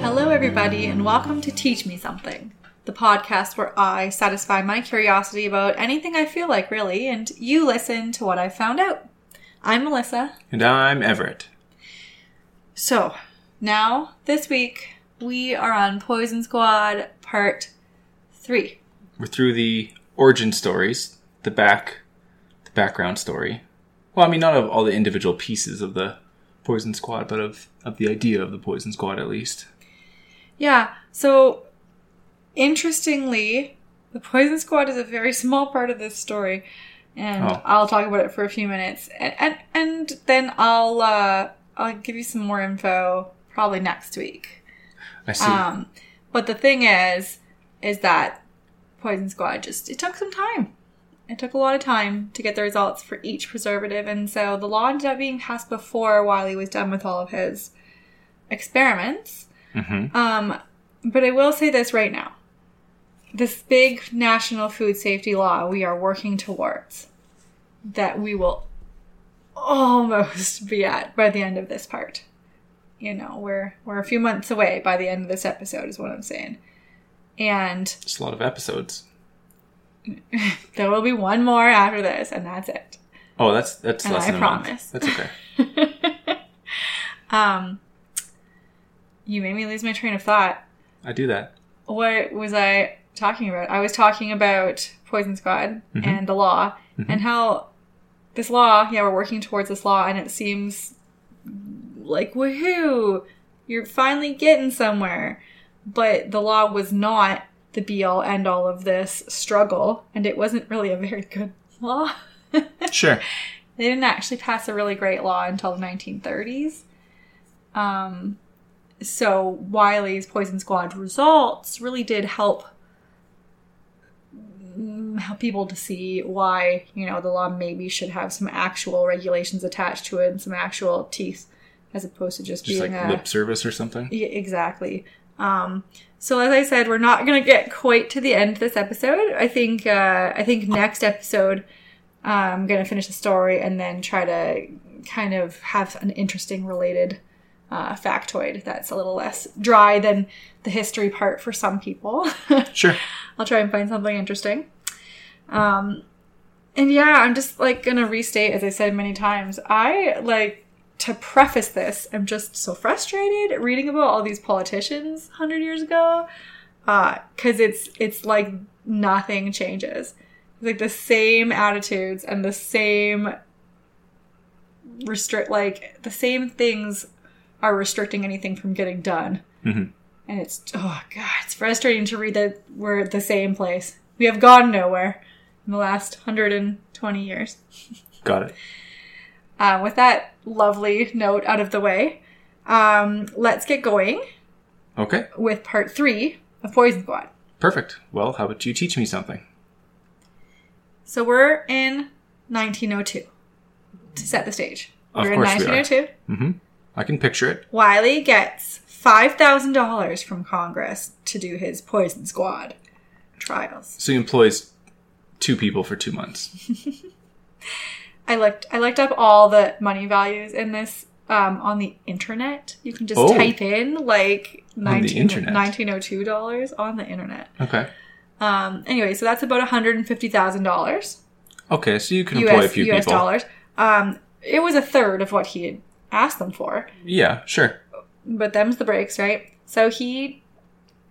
Hello, everybody, and welcome to Teach Me Something, the podcast where I satisfy my curiosity about anything I feel like, really, and you listen to what I've found out. I'm Melissa. And I'm Everett. So, now, this week, we are on Poison Squad Part 3. We're through the origin stories, the back, the background story. Well, I mean, not of all the individual pieces of the Poison Squad, but of, of the idea of the Poison Squad at least. Yeah, so interestingly, the Poison Squad is a very small part of this story, and Oh. I'll talk about it for a few minutes, and and, and then I'll uh, I'll give you some more info probably next week. I see. Um, but the thing is, is that Poison Squad just it took some time. It took a lot of time to get the results for each preservative, and so the law ended up being passed before Wiley was done with all of his experiments. hmm Um, but I will say this right now. This big national food safety law we are working towards that we will almost be at by the end of this part. You know, we're we're a few months away by the end of this episode is what I'm saying. And Just a lot of episodes. there will be one more after this and that's it. Oh, that's that's And less I than a promise. month. That's okay. Um you made me lose my train of thought. I do that. what was I talking about? I was talking about Poison Squad Mhm. and the law and how this law, yeah, we're working towards this law and it seems like woohoo, you're finally getting somewhere. But the law was not the be all end all of this struggle and it wasn't really a very good law. Sure. They didn't actually pass a really great law until the 1930s. Um, so Wiley's Poison Squad results really did help mm, help people to see why you know the law maybe should have some actual regulations attached to it and some actual teeth as opposed to just, Just being like a lip service or something. yeah, exactly. Um, so as I said, we're not going to get quite to the end of this episode. I think uh, I think next episode uh, I'm going to finish the story and then try to kind of have an interesting related uh, factoid that's a little less dry than the history part for some people. Sure. I'll try and find something interesting. Um, and yeah, I'm just like gonna restate, as I said many times, I like to preface this, I'm just so frustrated reading about all these politicians 100 years ago. Uh, cause it's, it's like nothing changes. It's like the same attitudes and the same restrict, like the same things are restricting anything from getting done hmm and it's oh god it's frustrating to read that we're at the same place we have gone nowhere in the last 120 years Got it. uh, with that lovely note out of the way um, let's get going Okay. with part three of poison squad Perfect. Well, how about you teach me something? so we're in 1902 to set the stage Of we're in course we are. 1902 hmm I can picture it. wiley gets $5000 from congress to do his poison squad trials So he employs two people for two months. I looked I looked up all the money values in this um, on the internet. You can just Oh. type in like the 19, internet. 1902 dollars on the internet. Okay. Um, anyway, so that's about $150,000 Okay, so you can employ a US, few US people. dollars. Um, it was a third of what he had asked them for, Yeah, sure. but them's the breaks, right? So he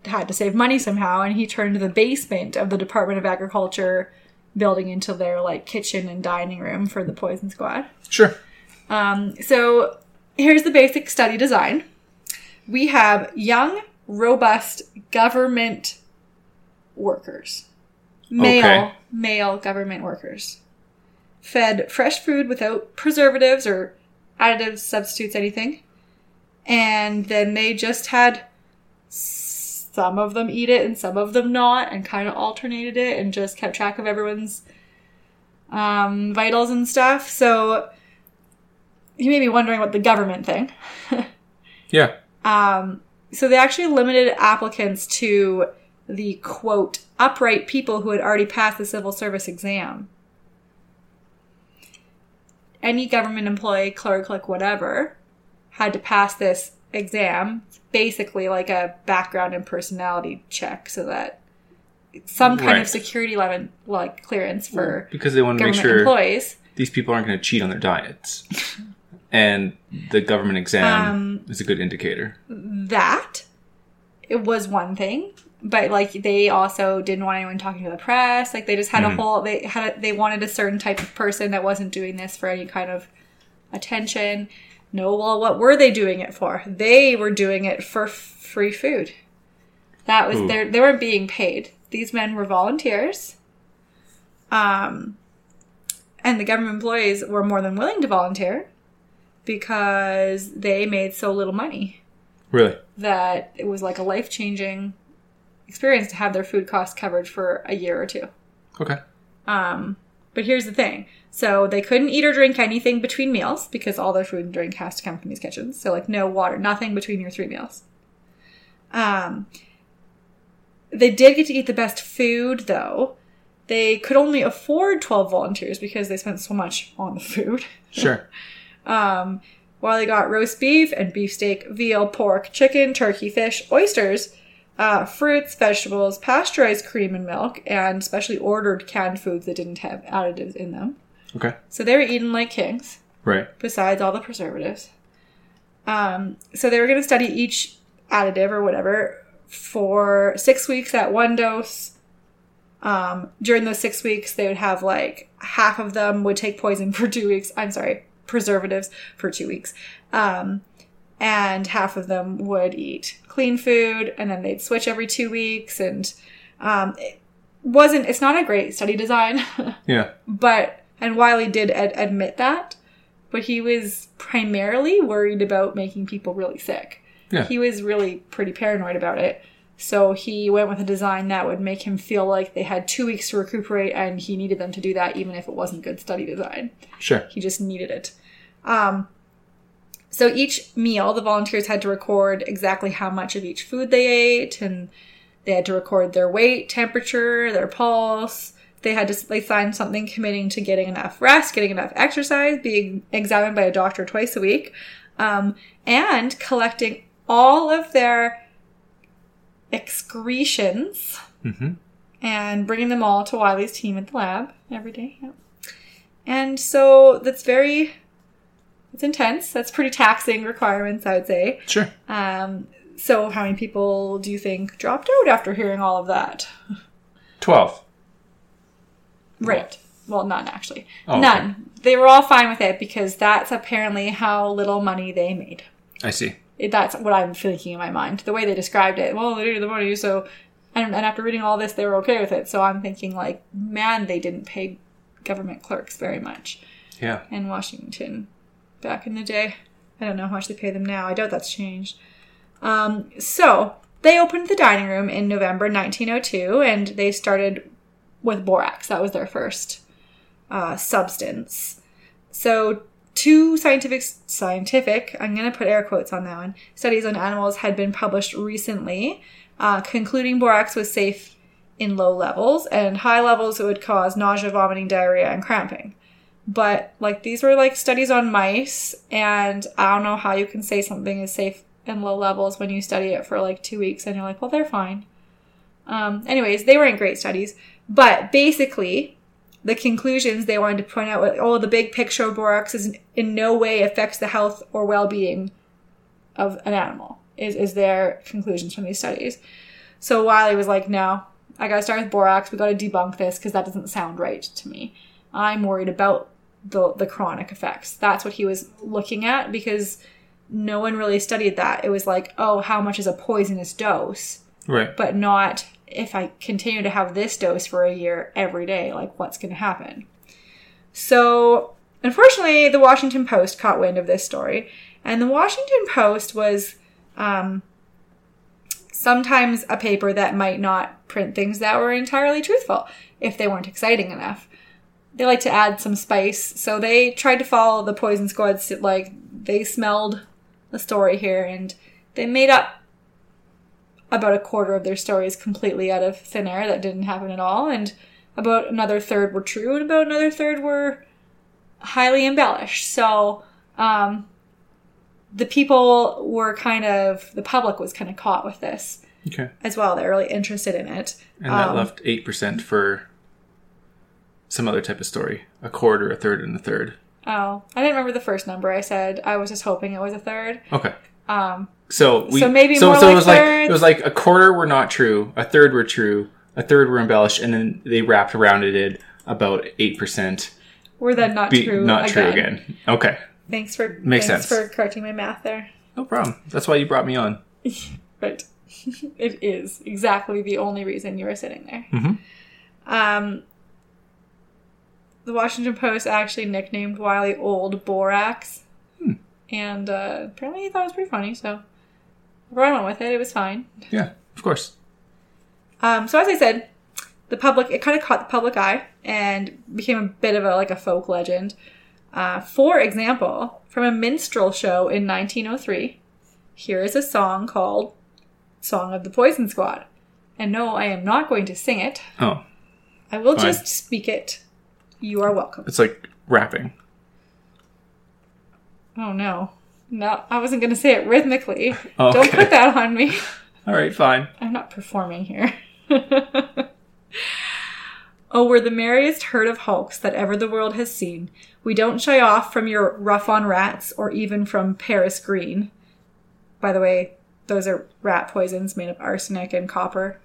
had to save money somehow and he turned the basement of the Department of Agriculture building into their like kitchen and dining room for the poison squad. Sure. Um, so here's the basic study design. We have young, robust government workers, male, Okay. male government workers, fed fresh food without preservatives or additives, substitutes, anything. And then they just had some of them eat it and some of them not, and kind of alternated it and just kept track of everyone's um, vitals and stuff. So you may be wondering what the government thing. Yeah. Um, so they actually limited applicants to the quote upright people who had already passed the civil service exam. Any government employee, clerk, like whatever, had to pass this exam, basically like a background and personality check, so that some kind Right. of security level like clearance for because they want to make sure employees. these people aren't going to cheat on their diets. and the government exam Um, is a good indicator. that it was one thing but like they also didn't want anyone talking to the press like they just had a Mhm. whole they had a, they wanted a certain type of person that wasn't doing this for any kind of attention no well what were they doing it for they were doing it for free food that was Ooh. their they weren't being paid these men were volunteers um and the government employees were more than willing to volunteer because they made so little money Really? that it was like a life changing experience to have their food costs covered for a year or two. Okay. Um, but here's the thing. So they couldn't eat or drink anything between meals because all their food and drink has to come from these kitchens. So like no water, nothing between your three meals. Um, they did get to eat the best food though. They could only afford 12 volunteers because they spent so much on the food. Sure. Um, while they got roast beef and beefsteak, veal, pork, chicken, turkey, fish, oysters, uh, fruits, vegetables, pasteurized cream and milk, and specially ordered canned foods that didn't have additives in them. Okay. So they were eating like kings, Right. besides all the preservatives. Um, so they were going to study each additive or whatever for six weeks at one dose. Um, during those six weeks, they would have like half of them would take poison for two weeks. I'm sorry, preservatives for two weeks. Um, and half of them would eat clean food and then they'd switch every two weeks. And um, it wasn't, it's not a great study design. Yeah. but and Wiley did ad- admit that, but he was primarily worried about making people really sick. Yeah. He was really pretty paranoid about it. So he went with a design that would make him feel like they had two weeks to recuperate, and he needed them to do that, even if it wasn't good study design. Sure. He just needed it. Um, so each meal, the volunteers had to record exactly how much of each food they ate, and they had to record their weight, temperature, their pulse. They had to they signed something committing to getting enough rest, getting enough exercise, being examined by a doctor twice a week, um, and collecting all of their excretions Mm-hmm. and bringing them all to Wiley's team at the lab every day. Yep. And so that's very, it's intense. That's pretty taxing requirements, I would say. Sure. Um, so how many people do you think dropped out after hearing all of that? Twelve. Right. Well, none actually. Oh, okay. none. They were all fine with it because that's apparently how little money they made. I see. It, that's what I'm thinking in my mind. The way they described it. Well, they needed the money, so and, and after reading all this, they were okay with it. So I'm thinking like, man, they didn't pay government clerks very much Yeah. in Washington back in the day. I don't know how much they pay them now. I doubt that's changed. Um, so they opened the dining room in November 1902, and they started with borax. That was their first uh, substance. So two scientific scientific I'm going to put air quotes on that one studies on animals had been published recently, uh, concluding borax was safe in low levels and high levels it would cause nausea, vomiting, diarrhea, and cramping but like these were like studies on mice and i don't know how you can say something is safe in low levels when you study it for like two weeks and you're like well they're fine. Um, anyways they weren't great studies but basically the conclusions they wanted to point out were, oh the big picture of borax is in no way affects the health or well-being of an animal is, is their conclusions from these studies. So wiley was like no i gotta start with borax. We gotta debunk this because that doesn't sound right to me. I'm worried about the the chronic effects. That's what he was looking at because no one really studied that. It was like, oh, how much is a poisonous dose, Right. but not if I continue to have this dose for a year every day, like what's going to happen. So, unfortunately, the Washington Post caught wind of this story, and the Washington Post was um, sometimes a paper that might not print things that were entirely truthful if they weren't exciting enough they like to add some spice. So they tried to follow the Poison Squad's like they smelled the story here and they made up about a quarter of their stories completely out of thin air that didn't happen at all, and about another third were true, and about another third were highly embellished. So, um, the people were kind of, the public was kind of caught with this Okay. as well. They're really interested in it. And that Um, left 8% for some other type of story. A quarter, a third, and a third. Oh, I didn't remember the first number I said. I was just hoping it was a third. Okay. Um, So we So maybe so, more so like it was like it was like a quarter were not true, a third were true, a third were embellished, and then they wrapped around it at about eight percent were that not be true? not true again. Okay, Thanks for Makes thanks sense. for correcting my math there. no problem. That's why you brought me on. Right. it is exactly the only reason you were sitting there. Mhm. Um, the Washington Post actually nicknamed Wiley Old Borax. Hmm. And uh, apparently he thought it was pretty funny, so everyone went with it. It was fine. Yeah, of course. Um, so as I said, the public it kind of caught the public eye and became a bit of a like a folk legend. Uh, for example, from a minstrel show in 1903, here is a song called "Song of the Poison Squad." And no, I am not going to sing it. Oh, I will Fine. just speak it. You are welcome. it's like rapping. Oh no, no, I wasn't going to say it rhythmically. Oh, Don't put that on me. All right, fine. I'm not performing here. oh, we're the merriest herd of hulks that ever the world has seen. We don't shy off from your rough on rats or even from Paris green. By the way, those are rat poisons made of arsenic and copper.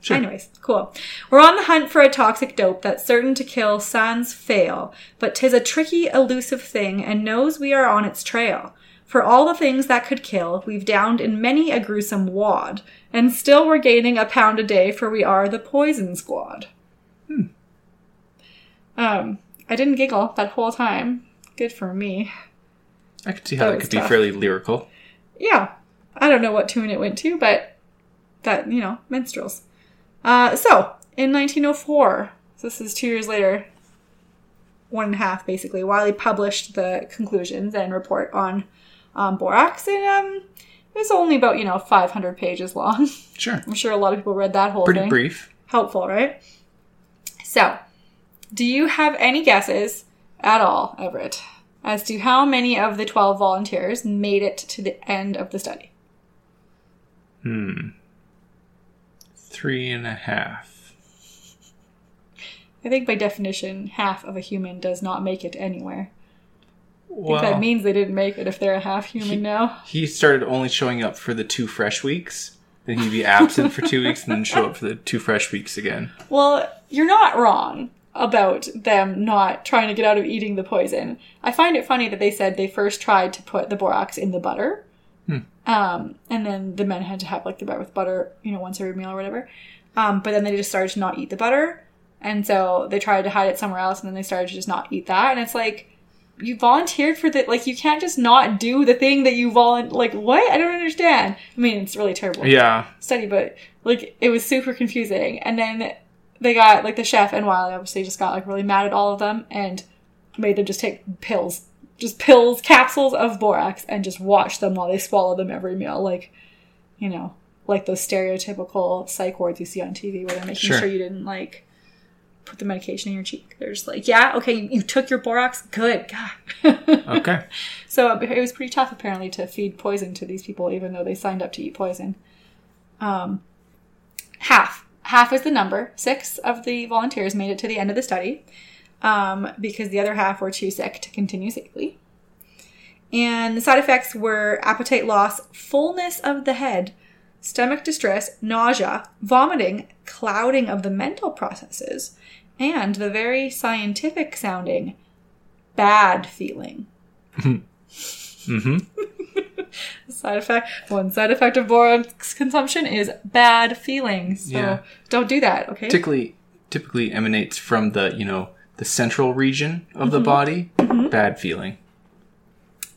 Sure. Anyways, cool. We're on the hunt for a toxic dope that's certain to kill sans fail, but 'tis a tricky, elusive thing and knows we are on its trail. For all the things that could kill, we've downed in many a gruesome wad, and still we're gaining a pound a day, for we are the poison squad. Hmm. Um, I didn't giggle that whole time. Good for me. I could see how That that, could be fairly lyrical. yeah, I don't know what tune it went to, but that, you know, minstrels. Uh, so, in 1904, so this is two years later, one and a half basically, Wiley published the conclusions and report on um, borax, and um, it was only about, you know, 500 pages long. Sure. I'm sure a lot of people read that whole Pretty thing. brief. Helpful, right? So, do you have any guesses at all, Everett, as to how many of the 12 volunteers made it to the end of the study? Hmm. Three and a half. I think by definition, half of a human does not make it anywhere. I think Well, that means they didn't make it if they're a half human now. he started only showing up for the two fresh weeks. Then he'd be absent for two weeks and then show up for the two fresh weeks again. Well, you're not wrong about them not trying to get out of eating the poison. I find it funny that they said they first tried to put the borax in the butter. Um, and then the men had to have like the bread with butter, you know, once every meal or whatever. Um, but then they just started to not eat the butter. And so they tried to hide it somewhere else and then they started to just not eat that. And it's like, you volunteered for the, like, you can't just not do the thing that you volunteered. Like, what? I don't understand. I mean, it's really terrible Yeah. study, but like it was super confusing. And then they got like the chef and Wiley obviously just got like really mad at all of them and made them just take pills, just pills, capsules of borax, and just watch them while they swallow them every meal, like you know, like those stereotypical psych wards you see on TV where they're making Sure. sure you didn't like put the medication in your cheek. They're just like, yeah, okay, you, you took your borax, good, God. Okay. So it was pretty tough, apparently, to feed poison to these people, even though they signed up to eat poison. Um, half. Half is the number. Six of the volunteers made it to the end of the study um, because the other half were too sick to continue safely. And the side effects were appetite loss, fullness of the head, stomach distress, nausea, vomiting, clouding of the mental processes, and the very scientific sounding bad feeling. Mm-hmm. Side effect. One side effect of borax consumption is bad feelings. So Yeah. don't do that. Okay. Typically, typically emanates from the you know the central region of Mm-hmm. the body. Bad feeling.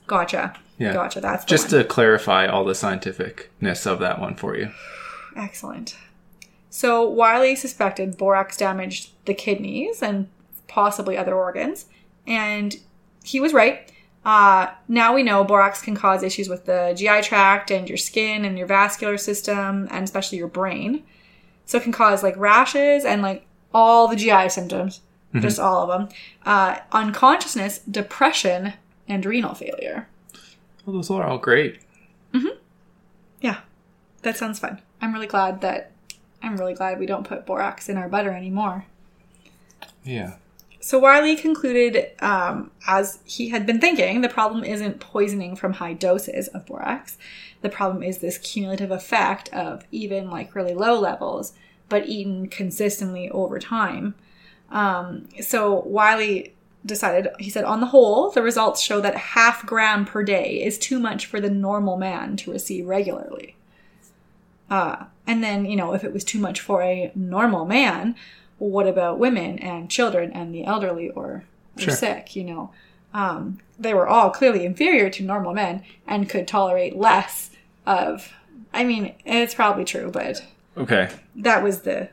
Gotcha. Yeah. Gotcha. That's Just one. to clarify all the scientificness of that one for you. excellent. So Wiley suspected borax damaged the kidneys and possibly other organs, and he was right. Uh, now we know borax can cause issues with the GI tract and your skin and your vascular system and especially your brain. So it can cause like rashes and like all the GI symptoms, just all of them. Uh, unconsciousness, depression, and renal failure. Well, those are all great. Yeah, that sounds fun. I'm really glad that I'm really glad we don't put borax in our butter anymore. Yeah. So Wiley concluded, um, as he had been thinking, the problem isn't poisoning from high doses of borax. The problem is this cumulative effect of even like really low levels, but eaten consistently over time. Um, so Wiley decided, he said, on the whole, the results show that half gram per day is too much for the normal man to receive regularly. Uh, and then, you know, if it was too much for a normal man, what about women and children and the elderly or, or Sure. sick, you know? Um, they were all clearly inferior to normal men and could tolerate less of, I mean, it's probably true, but Okay. that was the,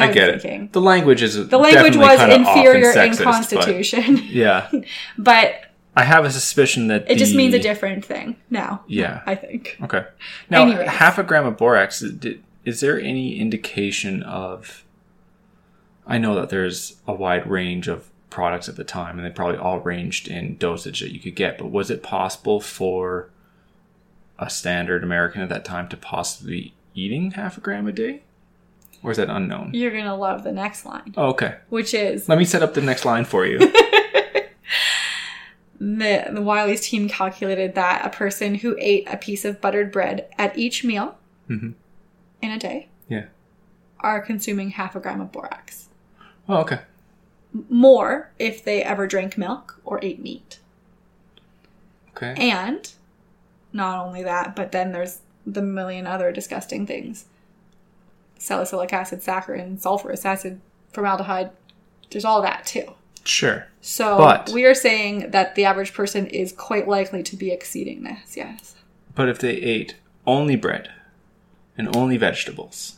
I was get thinking. it. The language is The language was inferior in Constitution. Constitution, Yeah. but I have a suspicion that it just means a different thing now. Yeah. I think. Okay. Now, Anyways. half a gram of borax. Is, is there any indication of? I know that there's a wide range of products at the time, and they probably all ranged in dosage that you could get. But was it possible for a standard American at that time to possibly eating half a gram a day, or is that unknown? You're gonna love the next line, Oh, okay. which is Let me set up the next line for you. the, the Wiley's team calculated that a person who ate a piece of buttered bread at each meal Mhm. in a day yeah. are consuming half a gram of borax. Oh, okay. More if they ever drank milk or ate meat. Okay. And not only that, but then there's the million other disgusting things salicylic acid, saccharin, sulfurous acid, formaldehyde. There's all that too. Sure. So But- we are saying that the average person is quite likely to be exceeding this. Yes. But if they ate only bread and only vegetables,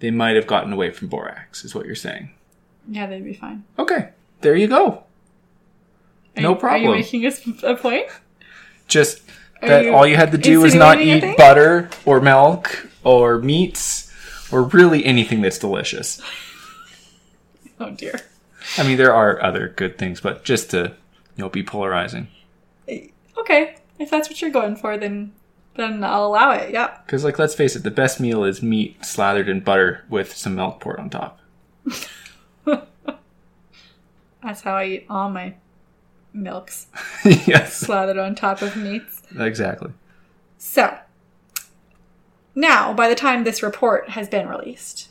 they might have gotten away from borax, is what you're saying. Yeah, they'd be fine. Okay, there you go. Are No you- Are you making us a point? Just that you all you had to do was not eat anything? butter or milk or meats or really anything that's delicious. Oh dear. I mean, there are other good things, but just to you know be polarizing. Okay, if that's what you're going for, then then I'll allow it. Yeah. Because like, let's face it, the best meal is meat slathered in butter with some milk poured on top. That's how I eat all my milks yes, slathered on top of meats. exactly. So, now, by the time this report has been released,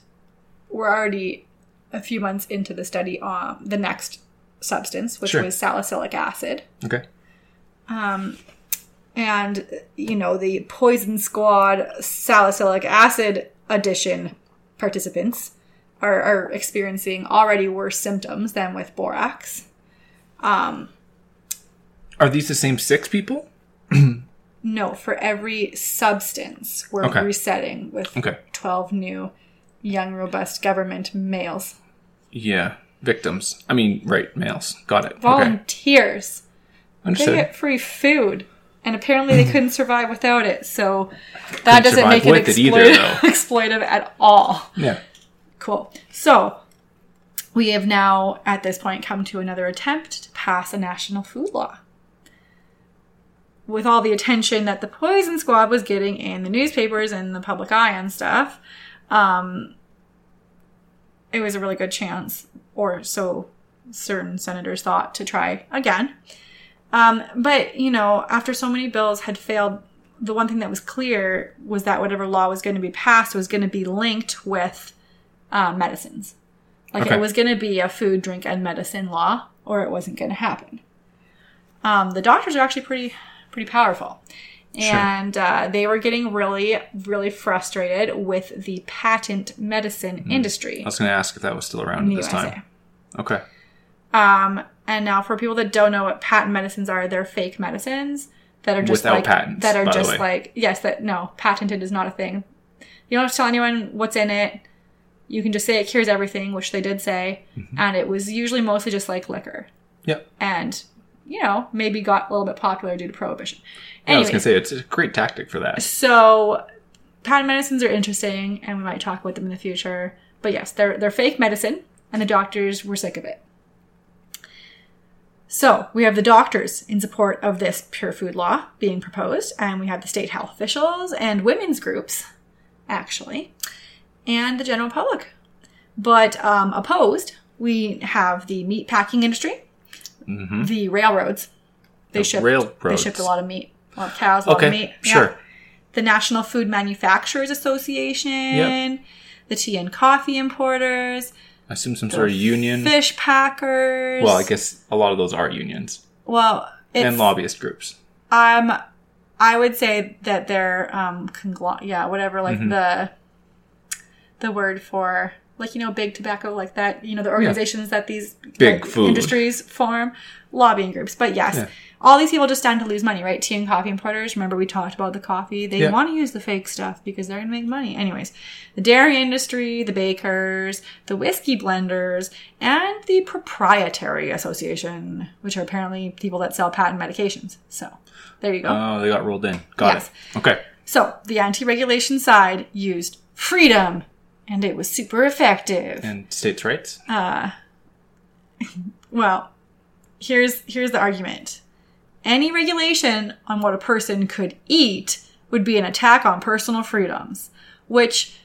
we're already a few months into the study on the next substance, which Sure. was salicylic acid. Okay. Um, and, you know, the Poison Squad salicylic acid addition participants are, are experiencing already worse symptoms than with borax. Um, Are these the same six people? no, for every substance, we're Okay. resetting with Okay. 12 new young, robust government males. Yeah, victims. I mean, right, males. Got it. Okay, Volunteers. They get free food. And apparently they hmm. couldn't survive without it. So that Couldn't doesn't make it, with it either, exploitive at all. Yeah. Cool. So we have now, at this point, come to another attempt to pass a national food law. With all the attention that the Poison Squad was getting in the newspapers and the public eye and stuff, um, it was a really good chance, or so certain senators thought, to try again. Um, but, you know, after so many bills had failed, the one thing that was clear was that whatever law was going to be passed was going to be linked with uh, medicines. Like Okay. it was going to be a food, drink, and medicine law, or it wasn't going to happen. Um, the doctors are actually pretty pretty powerful, Sure. and uh, they were getting really really frustrated with the patent medicine industry I was going to ask if that was still around at this USA. time. Okay. Um, and now for people that don't know what patent medicines are, they're fake medicines that are just Without like patents, that are just like yes, that no patented is not a thing. You don't have to tell anyone what's in it. You can just say it cures everything, which they did say, Mm-hmm. and it was usually mostly just like liquor Yep. and you know, maybe got a little bit popular due to prohibition. Yeah, I was gonna say it's a great tactic for that. so patent medicines are interesting, and we might talk about them in the future. But yes, they're they're fake medicine, and the doctors were sick of it. So we have the doctors in support of this pure food law being proposed, and we have the state health officials and women's groups, actually, and the general public. But um, opposed, we have the meat packing industry, hmm the railroads. They The shipped railroads. they shipped a lot of meat, a lot of cows, a lot Okay, of meat. Yeah sure. the National Food Manufacturers Association, the tea and coffee importers, I assume some sort of union. fish packers. Well, I guess a lot of those are unions Well, it's, and lobbyist groups. um, I would say that they're um, congl- yeah, whatever, like Mm-hmm. the the word for like you know big tobacco, like that. You know the organizations that these Big like, food. industries form, lobbying groups. But yes. Yeah. All these people just stand to lose money, right? Tea and coffee importers. Remember, we talked about the coffee. They Yeah. want to use the fake stuff because they're going to make money. Anyways, the dairy industry, the bakers, the whiskey blenders, and the Proprietary Association, which are apparently people that sell patent medications. So, there you go. Oh, they got rolled in. Got Yes. it. Okay. So the anti-regulation side used freedom, and it was super effective. And states' rights. Uh, well, here's here's the argument. Any regulation on what a person could eat would be an attack on personal freedoms, which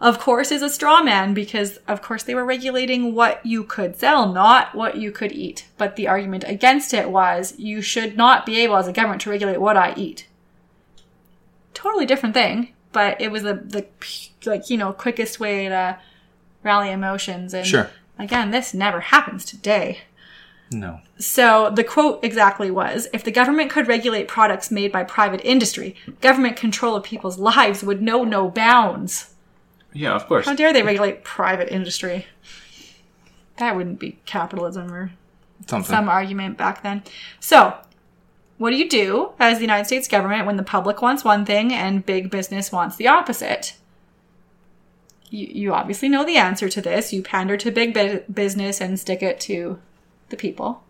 of course is a straw man because of course they were regulating what you could sell, not what you could eat. But the argument against it was you should not be able as a government to regulate what I eat. Totally different thing, but it was the the like you know quickest way to rally emotions and Sure. again this never happens today. No. So the quote exactly was If the government could regulate products made by private industry, government control of people's lives would know no bounds. Yeah, of course. How dare they regulate private industry? That wouldn't be capitalism or Something. some argument back then. So, what do you do as the United States government when the public wants one thing and big business wants the opposite? You, you obviously know the answer to this. You pander to big bu- business and stick it to the people.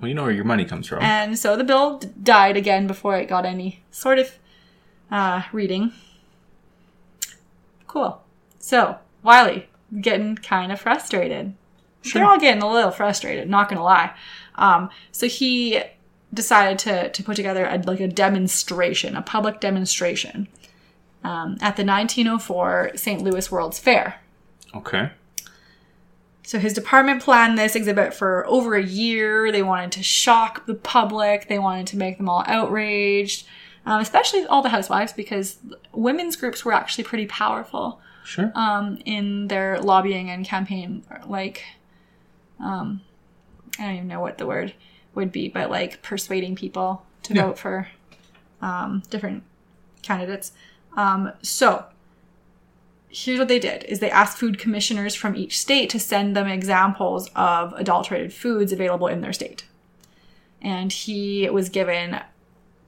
well, you know where your money comes from. And so the bill d- died again before it got any sort of uh, reading. Cool. So, Wiley, getting kind of frustrated. They're all getting a little frustrated, not gonna lie. Um, so he decided to, to put together a, like a demonstration, a public demonstration, um, at the 1904 St. Louis World's Fair. okay. So his department planned this exhibit for over a year. They wanted to shock the public. They wanted to make them all outraged, um, especially all the housewives, because women's groups were actually pretty powerful Sure. um, in their lobbying and campaign. Like, um, I don't even know what the word would be, but like persuading people to Yeah. vote for um, different candidates. Um, so here's what they did is they asked food commissioners from each state to send them examples of adulterated foods available in their state and he was given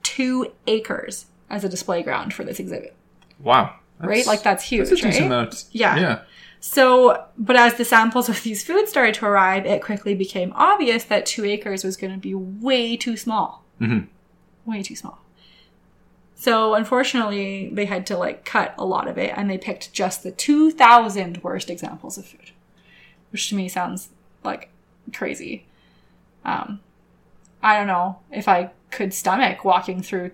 two acres as a display ground for this exhibit wow. right like that's huge That's right amount. Yeah. Yeah. So but as the samples of these foods started to arrive it quickly became obvious that two acres was going to be way too small. Mhm. way too small. So unfortunately they had to like cut a lot of it and they picked just the 2000 worst examples of food which to me sounds like crazy. Um i don't know if i could stomach walking through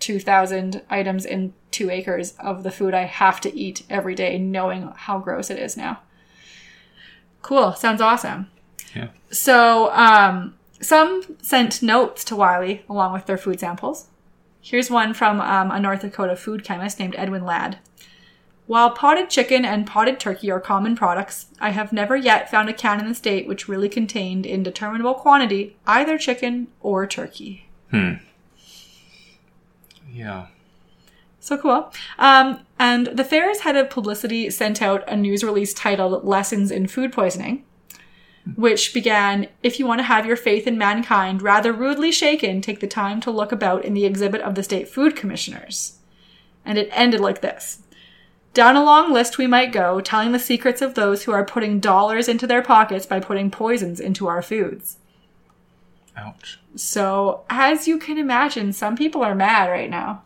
2000 items in two acres of the food i have to eat every day knowing how gross it is now cool sounds awesome Yeah. so um some sent notes to wiley along with their food samples Here's one from um, a North Dakota food chemist named Edwin Ladd. While potted chicken and potted turkey are common products, I have never yet found a can in the state which really contained in determinable quantity either chicken or turkey. Hmm. Yeah. So cool. Um, and the fair's head of publicity sent out a news release titled Lessons in Food Poisoning, which began If you want to have your faith in mankind rather rudely shaken, take the time to look about in the exhibit of the state food commissioners. And it ended like this. Down a long list we might go, telling the secrets of those who are putting dollars into their pockets by putting poisons into our foods. Ouch. So, as you can imagine, some people are mad right now.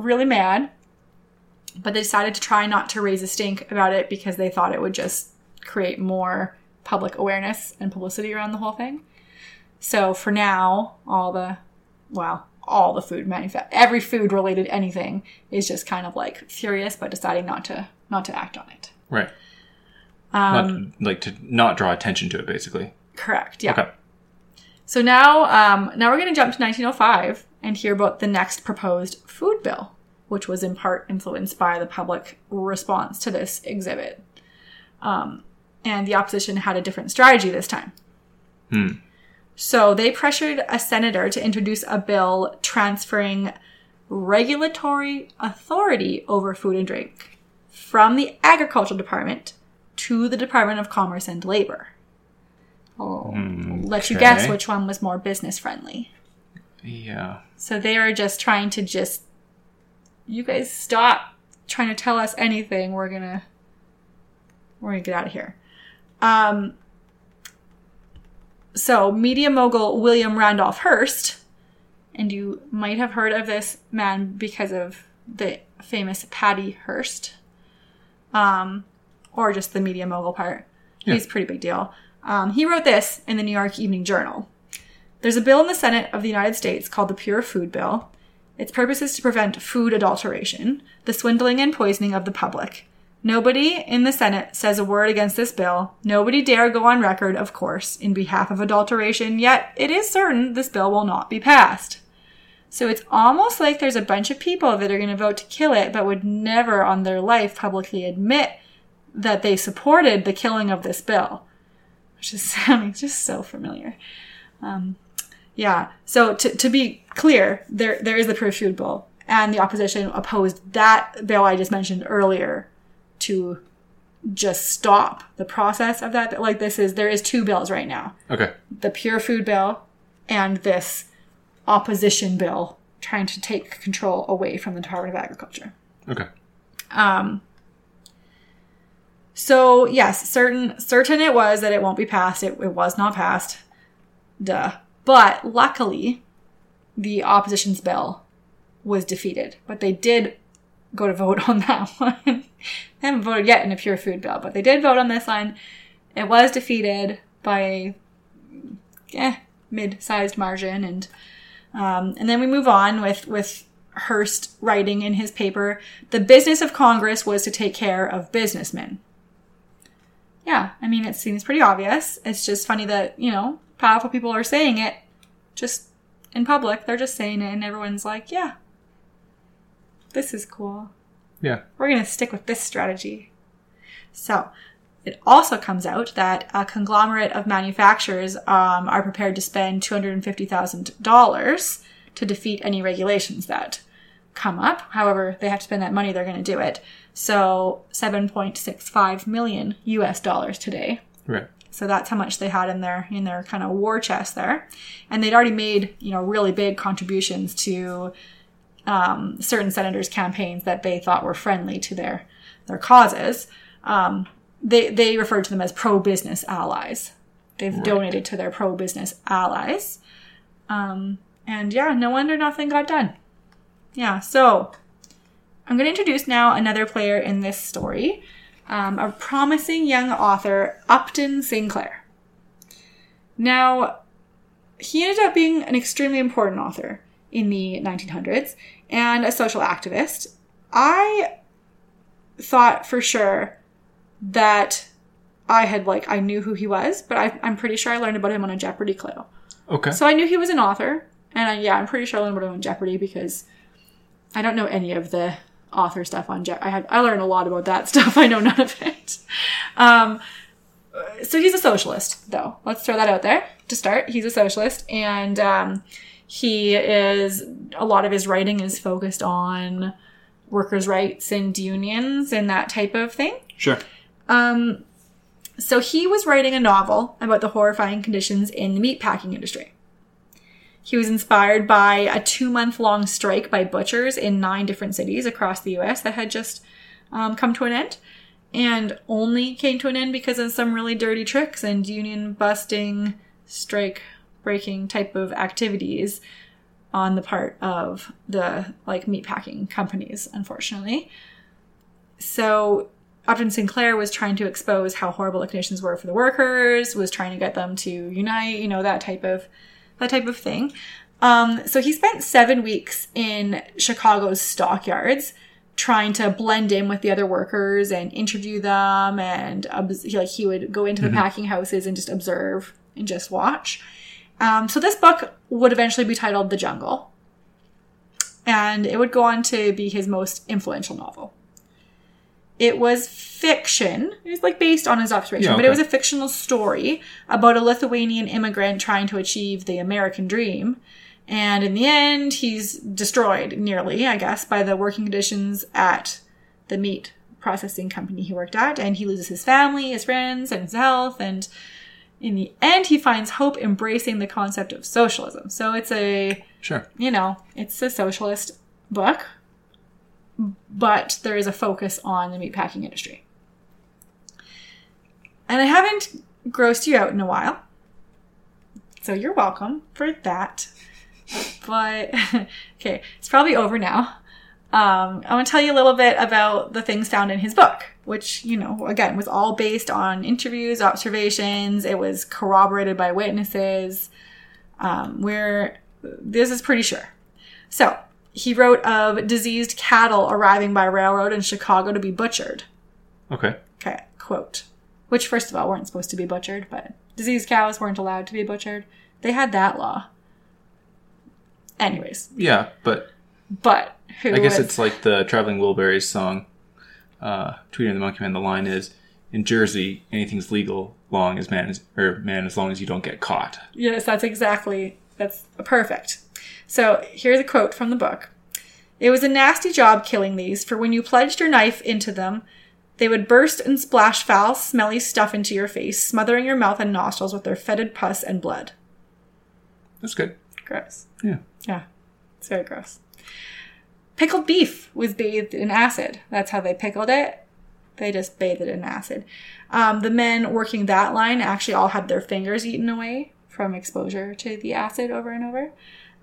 Really mad. But they decided to try not to raise a stink about it because they thought it would just create more public awareness and publicity around the whole thing. So, for now, all the, well, all the food manufa- every food related anything is just kind of like furious but deciding not to not to act on it. Right. Um, not, like to not draw attention to it, basically. correct. Yeah. Okay. So now, um, now we're going to jump to 1905 and hear about the next proposed food bill, which was in part influenced by the public response to this exhibit. Um, and the opposition had a different strategy this time. Hmm. So they pressured a senator to introduce a bill transferring regulatory authority over food and drink from the agricultural department to the Department of Commerce and Labor. I'll let you guess which one was more business friendly. Yeah. So they are just trying to just you guys stop trying to tell us anything. We're gonna we're gonna get out of here. Um so media mogul William Randolph Hearst, and you might have heard of this man because of the famous Patty Hearst. Um or just the media mogul part. He's a pretty big deal. Um, he wrote this in the New York Evening Journal. There's a bill in the Senate of the United States called the Pure Food Bill. Its purpose is to prevent food adulteration, the swindling and poisoning of the public. Nobody in the Senate says a word against this bill. Nobody dare go on record, of course, in behalf of adulteration, yet it is certain this bill will not be passed. So it's almost like there's a bunch of people that are going to vote to kill it, but would never on their life publicly admit that they supported the killing of this bill, which is sounding just so familiar. Um, yeah. So to, to be clear, there there is the Pure Food Bill, and the opposition opposed that bill I just mentioned earlier to just stop the process of that. Like this is there is two bills right now: Okay. the Pure Food Bill and this opposition bill trying to take control away from the Department of Agriculture. Okay. Um, so yes, certain certain it was that it won't be passed. It, it was not passed. Duh. But luckily, the opposition's bill was defeated. But they did go to vote on that one. they haven't voted yet in a pure food bill, but they did vote on this one. It was defeated by a eh, mid-sized margin, and um, and then we move on with with Hearst writing in his paper, the business of Congress was to take care of businessmen. Yeah, I mean, it seems pretty obvious. It's just funny that, you know, powerful people are saying it just in public. They're just saying it, and everyone's like, yeah, this is cool. Yeah. We're going to stick with this strategy. So, it also comes out that a conglomerate of manufacturers um, are prepared to spend $250,000 to defeat any regulations that come up. However, they have to spend that money, they're going to do it. So, 7.65 million US dollars today. Right. So that's how much they had in their in their kind of war chest there, and they'd already made you know really big contributions to um, certain senators' campaigns that they thought were friendly to their their causes. Um, they they referred to them as pro business allies. They've donated to their pro business allies, um, and yeah, no wonder nothing got done. Yeah, so I'm going to introduce now another player in this story um, a promising young author, Upton Sinclair. Now, he ended up being an extremely important author in the 1900s and a social activist. I thought for sure that I had, like, I knew who he was, but I, I'm pretty sure I learned about him on a Jeopardy clue. Okay. So I knew he was an author, and I, yeah, I'm pretty sure I learned about him on Jeopardy because I don't know any of the author stuff on Jeopardy. I had I learned a lot about that stuff. I know none of it. Um, so he's a socialist, though. Let's throw that out there to start. He's a socialist, and um, he is a lot of his writing is focused on workers' rights and unions and that type of thing. sure. Um, so he was writing a novel about the horrifying conditions in the meatpacking industry. He was inspired by a two month long strike by butchers in nine different cities across the US that had just um, come to an end and only came to an end because of some really dirty tricks and union busting strike breaking type of activities on the part of the like meatpacking companies, unfortunately. So Upton Sinclair was trying to expose how horrible the conditions were for the workers, was trying to get them to unite, you know, that type of that type of thing. Um, so he spent seven weeks in Chicago's stockyards trying to blend in with the other workers and interview them and he, like he would go into the packing houses and just observe and just watch. Um, so this book would eventually be titled the jungle. And it would go on to be his most influential novel it was fiction it was like based on his observation Yeah, but it was a fictional story about a lithuanian immigrant trying to achieve the american dream and in the end, he's destroyed nearly, I guess, by the working conditions at the meat processing company he worked at. And he loses his family, his friends, and his health. And in the end, he finds hope embracing the concept of socialism. So it's a, Sure. you know, it's a socialist book, but there is a focus on the meatpacking industry. And I haven't grossed you out in a while. So you're welcome for that. But okay, it's probably over now. Um, I want to tell you a little bit about the things found in his book, which, you know, again, was all based on interviews, observations. It was corroborated by witnesses. Um, where this is pretty sure. So he wrote of diseased cattle arriving by railroad in Chicago to be butchered. Okay. Okay, quote. Which, first of all, weren't supposed to be butchered, but diseased cows weren't allowed to be butchered. They had that law. Anyways, Yeah, but but who I guess was- it's like the Traveling Wilburys song, uh, Tweeter and the Monkey Man. The line is, "In Jersey, anything's legal, long as man is or man as long as you don't get caught." Yes, that's exactly that's perfect. So here's a quote from the book. It was a nasty job killing these, for when you plunged your knife into them, they would burst and splash foul, smelly stuff into your face, smothering your mouth and nostrils with their fetid pus and blood. That's good. Gross. Yeah. Yeah, it's very gross. Pickled beef was bathed in acid. That's how they pickled it. They just bathed it in acid. Um, the men working that line actually all had their fingers eaten away from exposure to the acid over and over.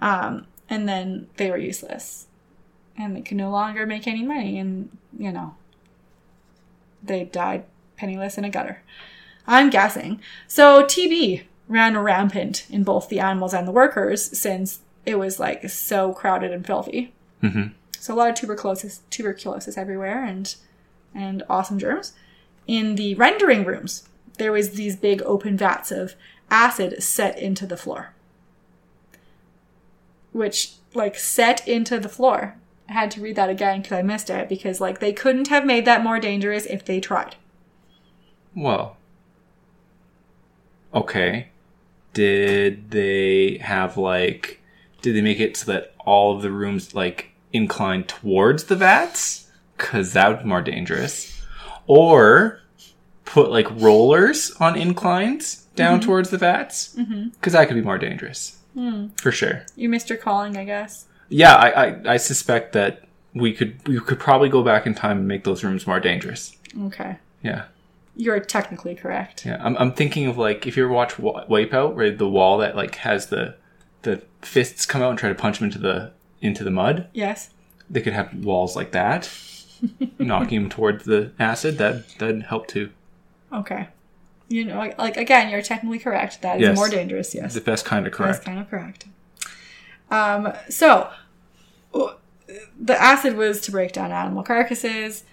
Um, and then they were useless. And they could no longer make any money. And, you know, they died penniless in a gutter. I'm guessing. So TB ran rampant in both the animals and the workers since it was like so crowded and filthy. Mhm. So a lot of tuberculosis, tuberculosis everywhere, and and awesome germs. In the rendering rooms, there was these big open vats of acid set into the floor, which like set into the floor. I had to read that again because I missed it because like they couldn't have made that more dangerous if they tried. Well, okay. Did they have like? Did they make it so that all of the rooms like incline towards the vats? Cause that would be more dangerous. Or put like rollers on inclines down towards the vats? Mm-hmm. Cause that could be more dangerous. Hmm. For sure. You missed your calling, I guess. Yeah, I, I, I suspect that we could we could probably go back in time and make those rooms more dangerous. Okay. Yeah. You're technically correct. Yeah, I'm, I'm thinking of like if you ever watch Wa- Wipeout, where the wall that like has the the fists come out and try to punch them into the into the mud. Yes. They could have walls like that, knocking them towards the acid. That that'd help too. Okay. You know, like, like again, you're technically correct. That is Yes. more dangerous. Yes. The best kind of That's correct. kind of correct. Um, so, w- the acid was to break down animal carcasses,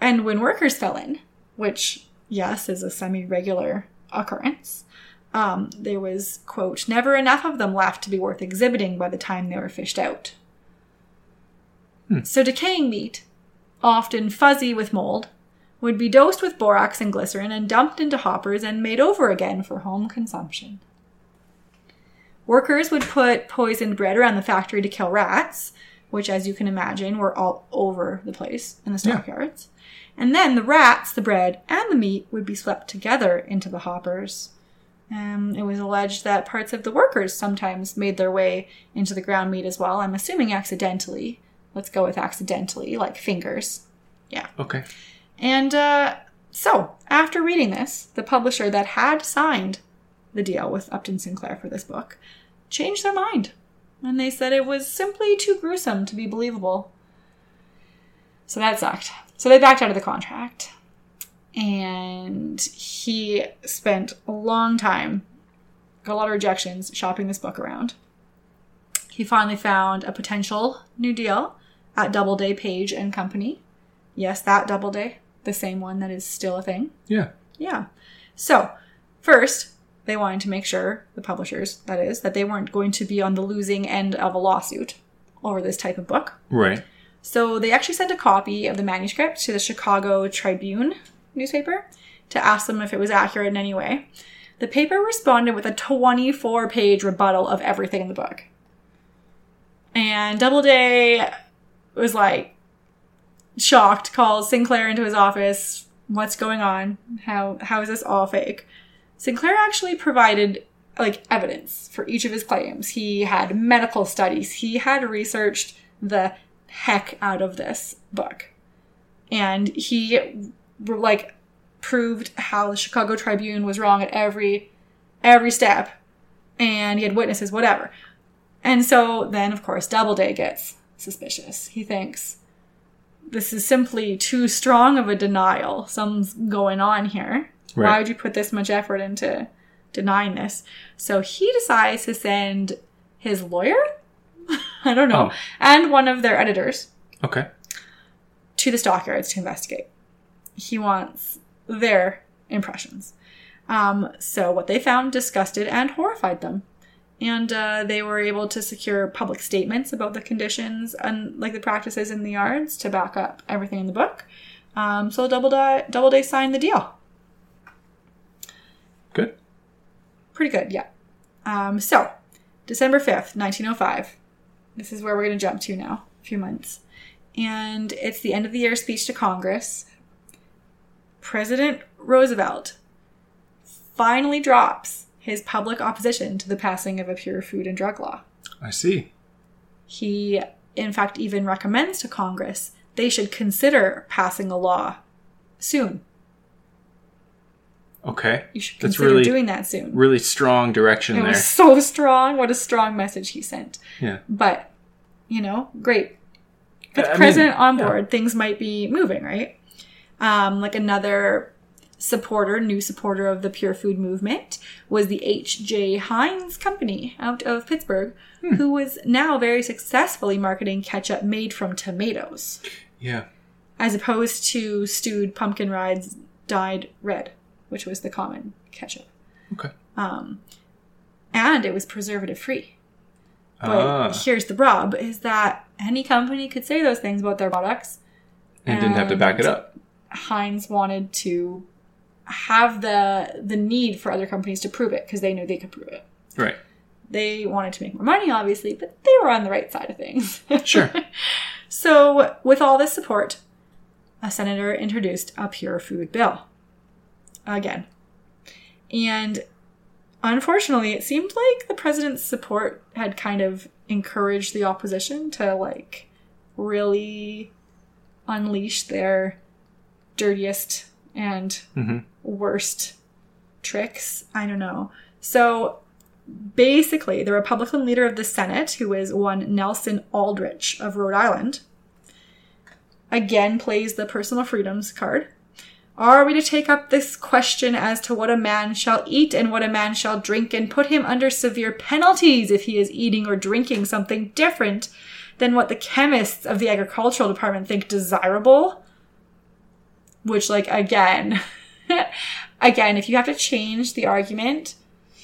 and when workers fell in, which, yes, is a semi regular occurrence, um, there was, quote, never enough of them left to be worth exhibiting by the time they were fished out. So, decaying meat, often fuzzy with mold, would be dosed with borax and glycerin and dumped into hoppers and made over again for home consumption. Workers would put poisoned bread around the factory to kill rats, which, as you can imagine, were all over the place in the Yeah. stockyards. And then the rats, the bread, and the meat would be swept together into the hoppers. Um, it was alleged that parts of the workers sometimes made their way into the ground meat as well. I'm assuming accidentally. Let's go with accidentally, like fingers. Yeah. Okay. And uh, so, after reading this, the publisher that had signed the deal with Upton Sinclair for this book, changed their mind. And they said it was simply too gruesome to be believable. So that sucked. So they backed out of the contract. And he spent a long time, got a lot of rejections, shopping this book around. He finally found a potential new deal at Doubleday Page and Company. Yes, that Doubleday, the same one that is still a thing. Yeah. Yeah. So, first, they wanted to make sure, the publishers, that is, that they weren't going to be on the losing end of a lawsuit over this type of book. Right. So, they actually sent a copy of the manuscript to the Chicago Tribune newspaper to ask them if it was accurate in any way. The paper responded with a 24 page rebuttal of everything in the book. And Doubleday was like shocked, calls Sinclair into his office. What's going on? How how is this all fake? Sinclair actually provided like evidence for each of his claims. He had medical studies. He had researched the heck out of this book. And he like proved how the Chicago Tribune was wrong at every every step. And he had witnesses, whatever. And so then of course Doubleday gets suspicious. He thinks this is simply too strong of a denial. Something's going on here. Why would you put this much effort into denying this? So he decides to send his lawyer, I don't know, Oh. and one of their editors Okay. to the stockyards to investigate. He wants their impressions. Um, so what they found disgusted and horrified them. And uh, they were able to secure public statements about the conditions and like the practices in the yards to back up everything in the book. Um, so Doubleday, Doubleday signed the deal. Good. Pretty good, yeah. Um, so, December 5th, 1905. This is where we're going to jump to now, a few months. And it's the end of the year speech to Congress. President Roosevelt finally drops his public opposition to the passing of a pure food and drug law. I see. He, in fact, even recommends to Congress they should consider passing a law soon. Okay. You should That's consider really- doing that soon. Really strong direction It there. was so strong. What a strong message he sent. Yeah. But, you know, great. With the mean, president on yeah. board, things might be moving, right? Um, like another supporter, new supporter of the pure food movement was the H.J. Heinz Company out of Pittsburgh, Hmm. who was now very successfully marketing ketchup made from tomatoes, Yeah. as opposed to stewed pumpkin rides dyed red, which was the common ketchup. Okay. Um, and it was preservative free. But Ah. here's the rub: is that any company could say those things about their products. And didn't have to back it up. Heinz wanted to have the the need for other companies to prove it because they knew they could prove it. Right. They wanted to make more money, obviously, but they were on the right side of things. Sure. so, with all this support, a senator introduced a pure food bill. Again. And unfortunately, it seemed like the president's support had kind of encouraged the opposition to like really unleash their dirtiest and hmm worst tricks. I don't know. So basically, the Republican leader of the Senate, who is one Nelson Aldrich of Rhode Island, again plays the personal freedoms card. Are we to take up this question as to what a man shall eat and what a man shall drink and put him under severe penalties if he is eating or drinking something different than what the chemists of the agricultural department think desirable? Which, like, again, again, if you have to change the argument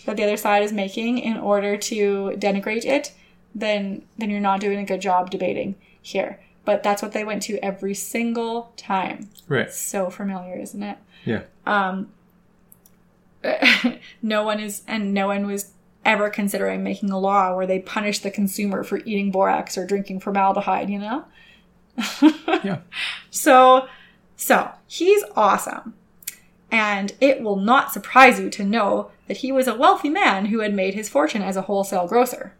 that the other side is making in order to denigrate it, then then you're not doing a good job debating here. But that's what they went to every single time. Right. So familiar, isn't it? Yeah. Um, no one is, and no one was ever considering making a law where they punish the consumer for eating borax or drinking formaldehyde. You know. Yeah. So, so he's awesome. And it will not surprise you to know that he was a wealthy man who had made his fortune as a wholesale grocer.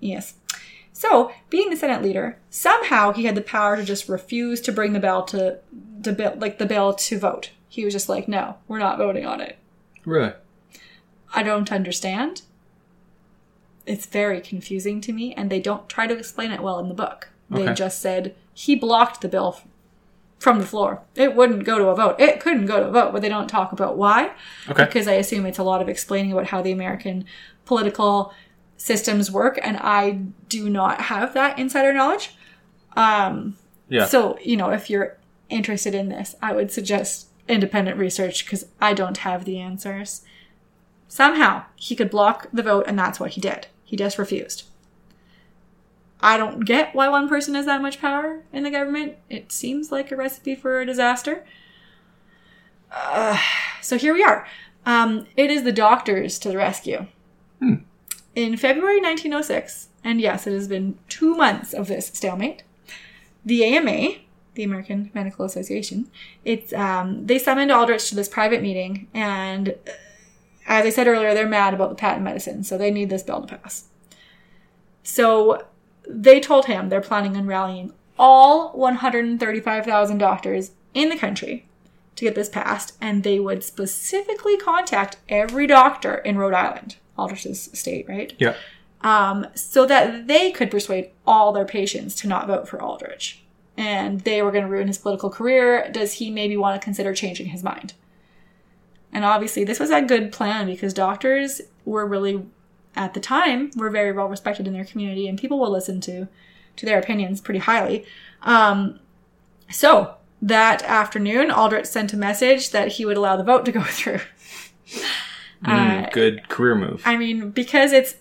Yes. So, being the Senate leader, somehow he had the power to just refuse to bring the bill to, to bill, like the bill to vote. He was just like, "No, we're not voting on it." Really? I don't understand. It's very confusing to me, and they don't try to explain it well in the book. They Okay. just said he blocked the bill from the floor. It wouldn't go to a vote. It couldn't go to a vote, but they don't talk about why. Okay. Because I assume it's a lot of explaining about how the American political systems work, and I do not have that insider knowledge. Um, Yeah. so, you know, if you're interested in this, I would suggest independent research because I don't have the answers. Somehow, he could block the vote, and that's what he did. He just refused. I don't get why one person has that much power in the government. It seems like a recipe for a disaster. Uh, so here we are. Um, it is the doctors to the rescue. In February 1906, and yes, it has been two months of this stalemate, the AMA, the American Medical Association, it's um, they summoned Aldrich to this private meeting, and uh, as I said earlier, they're mad about the patent medicine, so they need this bill to pass. So they told him they're planning on rallying all 135,000 doctors in the country to get this passed, and they would specifically contact every doctor in Rhode Island, Aldrich's state, right? Yeah. um, so that they could persuade all their patients to not vote for Aldrich. And they were going to ruin his political career. Does he maybe want to consider changing his mind? And obviously, this was a good plan because doctors were really, at the time, were very well respected in their community, and people will listen to to their opinions pretty highly. Um, so that afternoon, Aldrich sent a message that he would allow the vote to go through. Mm, good career move. I mean, because it's,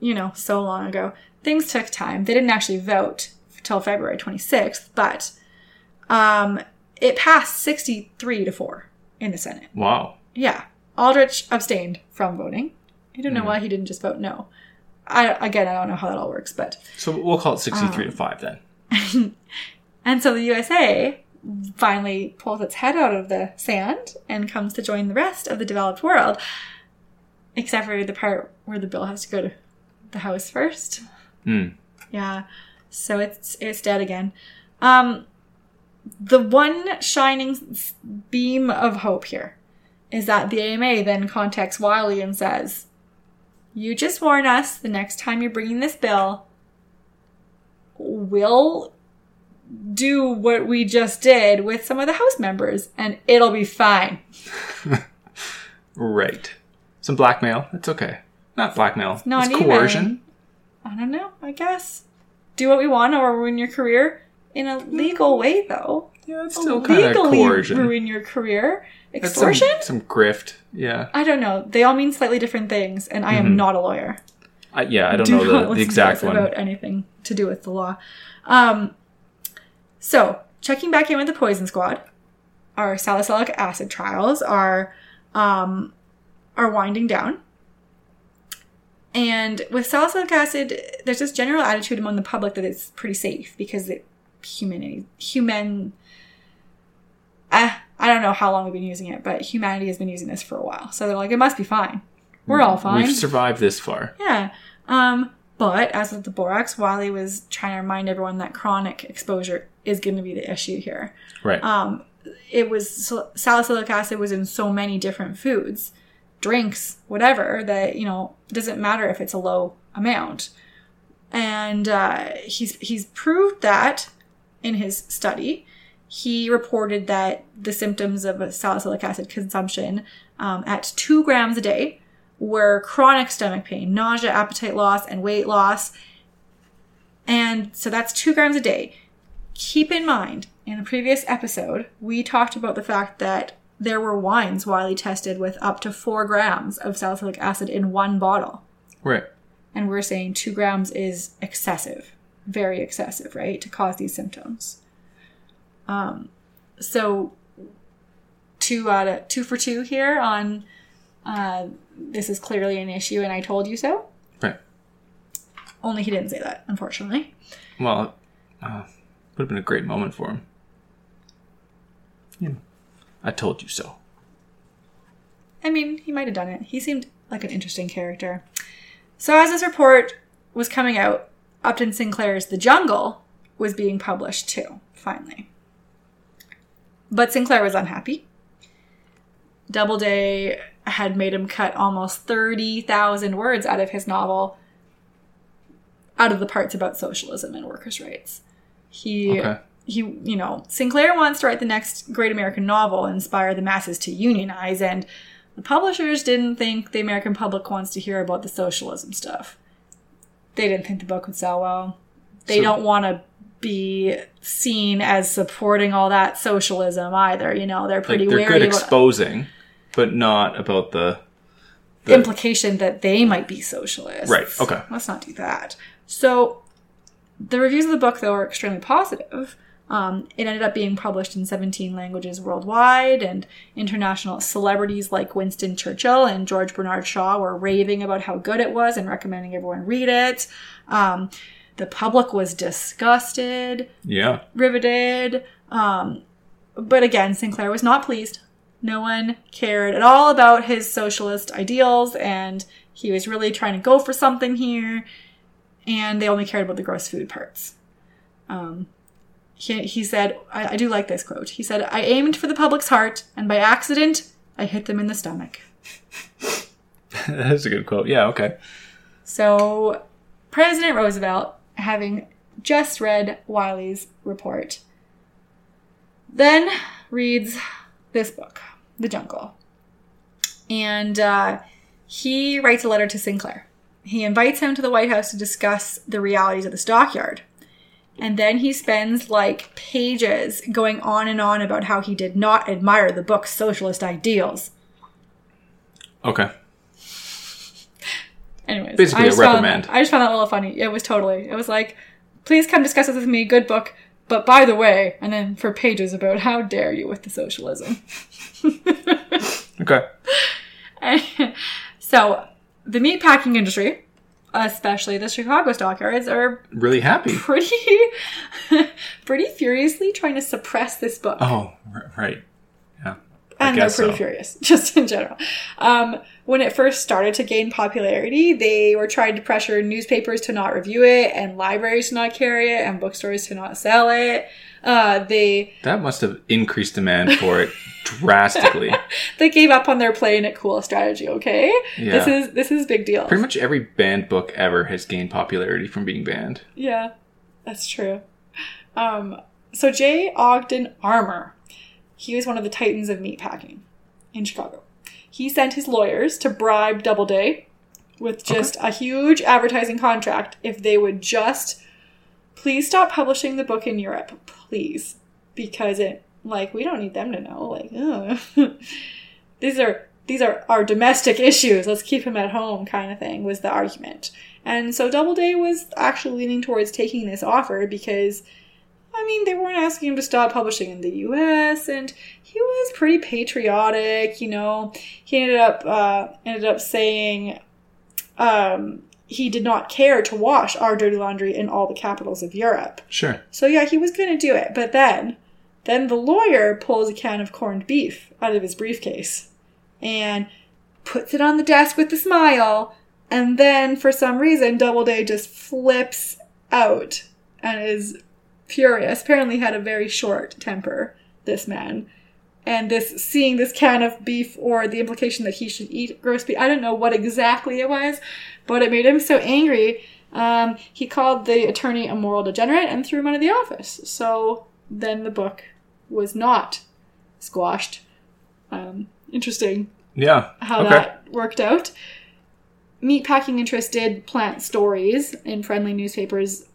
you know, so long ago, things took time. They didn't actually vote till February 26th, but um, it passed 63 to 4 in the Senate. wow. Yeah. Aldrich abstained from voting. I don't know why he didn't just vote no. I again, I don't know how that all works, but So we'll call it 63 to 5 then. and so the USA finally pulls its head out of the sand and comes to join the rest of the developed world, except for the part where the bill has to go to the House first. Hmm. Yeah, so it's it's dead again. Um, the one shining s- beam of hope here is that the AMA then contacts Wiley and says, "You just warn us the next time you're bringing this bill, we'll do what we just did with some of the House members, and it'll be fine." Right. Some blackmail. It's okay. Not blackmail. Not it's even. coercion. I don't know. I guess do what we want or ruin your career in a legal way, though. Yeah, it's still kind of coercion. ruin your career. It's some, Extortion? some grift. Yeah. I don't know. They all mean slightly different things, and I am not a lawyer. I, yeah, I don't Do know not the, the exact one. about anything to do with the law. Um, so checking back in with the poison squad, our salicylic acid trials are um, are winding down. And with salicylic acid, there's this general attitude among the public that it's pretty safe because it humanity human. Uh, I don't know how long we've been using it, but humanity has been using this for a while. So they're like, it must be fine. We're all fine. We've survived this far. Yeah. Um, but as with the borax, Wiley was trying to remind everyone that chronic exposure is going to be the issue here. Right. Um, it was salicylic acid was in so many different foods, drinks, whatever that you know doesn't matter if it's a low amount. And uh, he's he's proved that in his study. He reported that the symptoms of a salicylic acid consumption um, at two grams a day were chronic stomach pain, nausea, appetite loss, and weight loss. And so that's two grams a day. Keep in mind, in the previous episode, we talked about the fact that there were wines Wiley tested with up to four grams of salicylic acid in one bottle. right. And we're saying two grams is excessive, very excessive, right, to cause these symptoms. Um, so two out of two for two here on uh, this is clearly an issue, and I told you so. Right. Only he didn't say that, unfortunately. Well, uh, would have been a great moment for him. Yeah. I told you so. I mean, he might have done it. He seemed like an interesting character. So, as this report was coming out, Upton Sinclair's The Jungle was being published too, finally. But Sinclair was unhappy. Doubleday had made him cut almost 30,000 words out of his novel out of the parts about socialism and workers' rights. He Okay. he you know, Sinclair wants to write the next great American novel, inspire the masses to unionize and the publishers didn't think the American public wants to hear about the socialism stuff. They didn't think the book would sell well. They So- don't want to be seen as supporting all that socialism either. You know, they're Like pretty they're wary good about exposing, but not about the the implication that they might be socialists. Right, okay. Let's not do that. So, the reviews of the book, though, are extremely positive. Um, it ended up being published in 17 languages worldwide, and international celebrities like Winston Churchill and George Bernard Shaw were raving about how good it was and recommending everyone read it. Um, the public was disgusted yeah. riveted. Um, but again, Sinclair was not pleased. No one cared at all about his socialist ideals, and he was really trying to go for something here. And they only cared about the gross food parts. Um, he, he said, I, I do like this quote. He said, I aimed for the public's heart, and by accident, I hit them in the stomach. That's a good quote. Yeah, okay. So, President Roosevelt, having just read Wiley's report, then reads this book, The Jungle. And uh, he writes a letter to Sinclair. He invites him to the White House to discuss the realities of the stockyard. And then he spends like pages going on and on about how he did not admire the book's socialist ideals. Okay. Anyways, Basically I a just found reprimand. that- I just found that a little funny. It was totally. It was like, please come discuss this with me. Good book. But by the way, and then for pages about how dare you with the socialism. Okay. so, the meatpacking industry, especially the Chicago stockyards, are Really happy. pretty, pretty furiously trying to suppress this book. Oh, right. I and they're pretty so. furious, just in general. Um, when it first started to gain popularity, they were trying to pressure newspapers to not review it, and libraries to not carry it, and bookstores to not sell it. Uh, they That must have increased demand for it drastically. they gave up on their playing it cool strategy. Okay, Yeah. this is this is big deal. Pretty much every banned book ever has gained popularity from being banned. Yeah, that's true. Um, so J. Ogden Armour, he was one of the titans of meatpacking in Chicago. He sent his lawyers to bribe Doubleday with just a huge advertising contract if they would just please stop publishing the book in Europe, please, because it like we don't need them to know. Like, ugh. these are these are our domestic issues. Let's keep him at home, kind of thing was the argument. And so Doubleday was actually leaning towards taking this offer because, I mean, they weren't asking him to stop publishing in the U.S. and he was pretty patriotic. You know, he ended up uh, ended up saying um, he did not care to wash our dirty laundry in all the capitals of Europe. Sure. So yeah, he was going to do it, but then, then the lawyer pulls a can of corned beef out of his briefcase and puts it on the desk with a smile, and then for some reason, Doubleday just flips out and is furious. Apparently, had a very short temper. This man. And this seeing this can of beef or the implication that he should eat roast beef, I don't know what exactly it was, but it made him so angry um, he called the attorney a moral degenerate and threw him out of the office. So then the book was not squashed. Um, interesting Yeah. how okay. that worked out. Meatpacking interest did plant stories in friendly newspapers.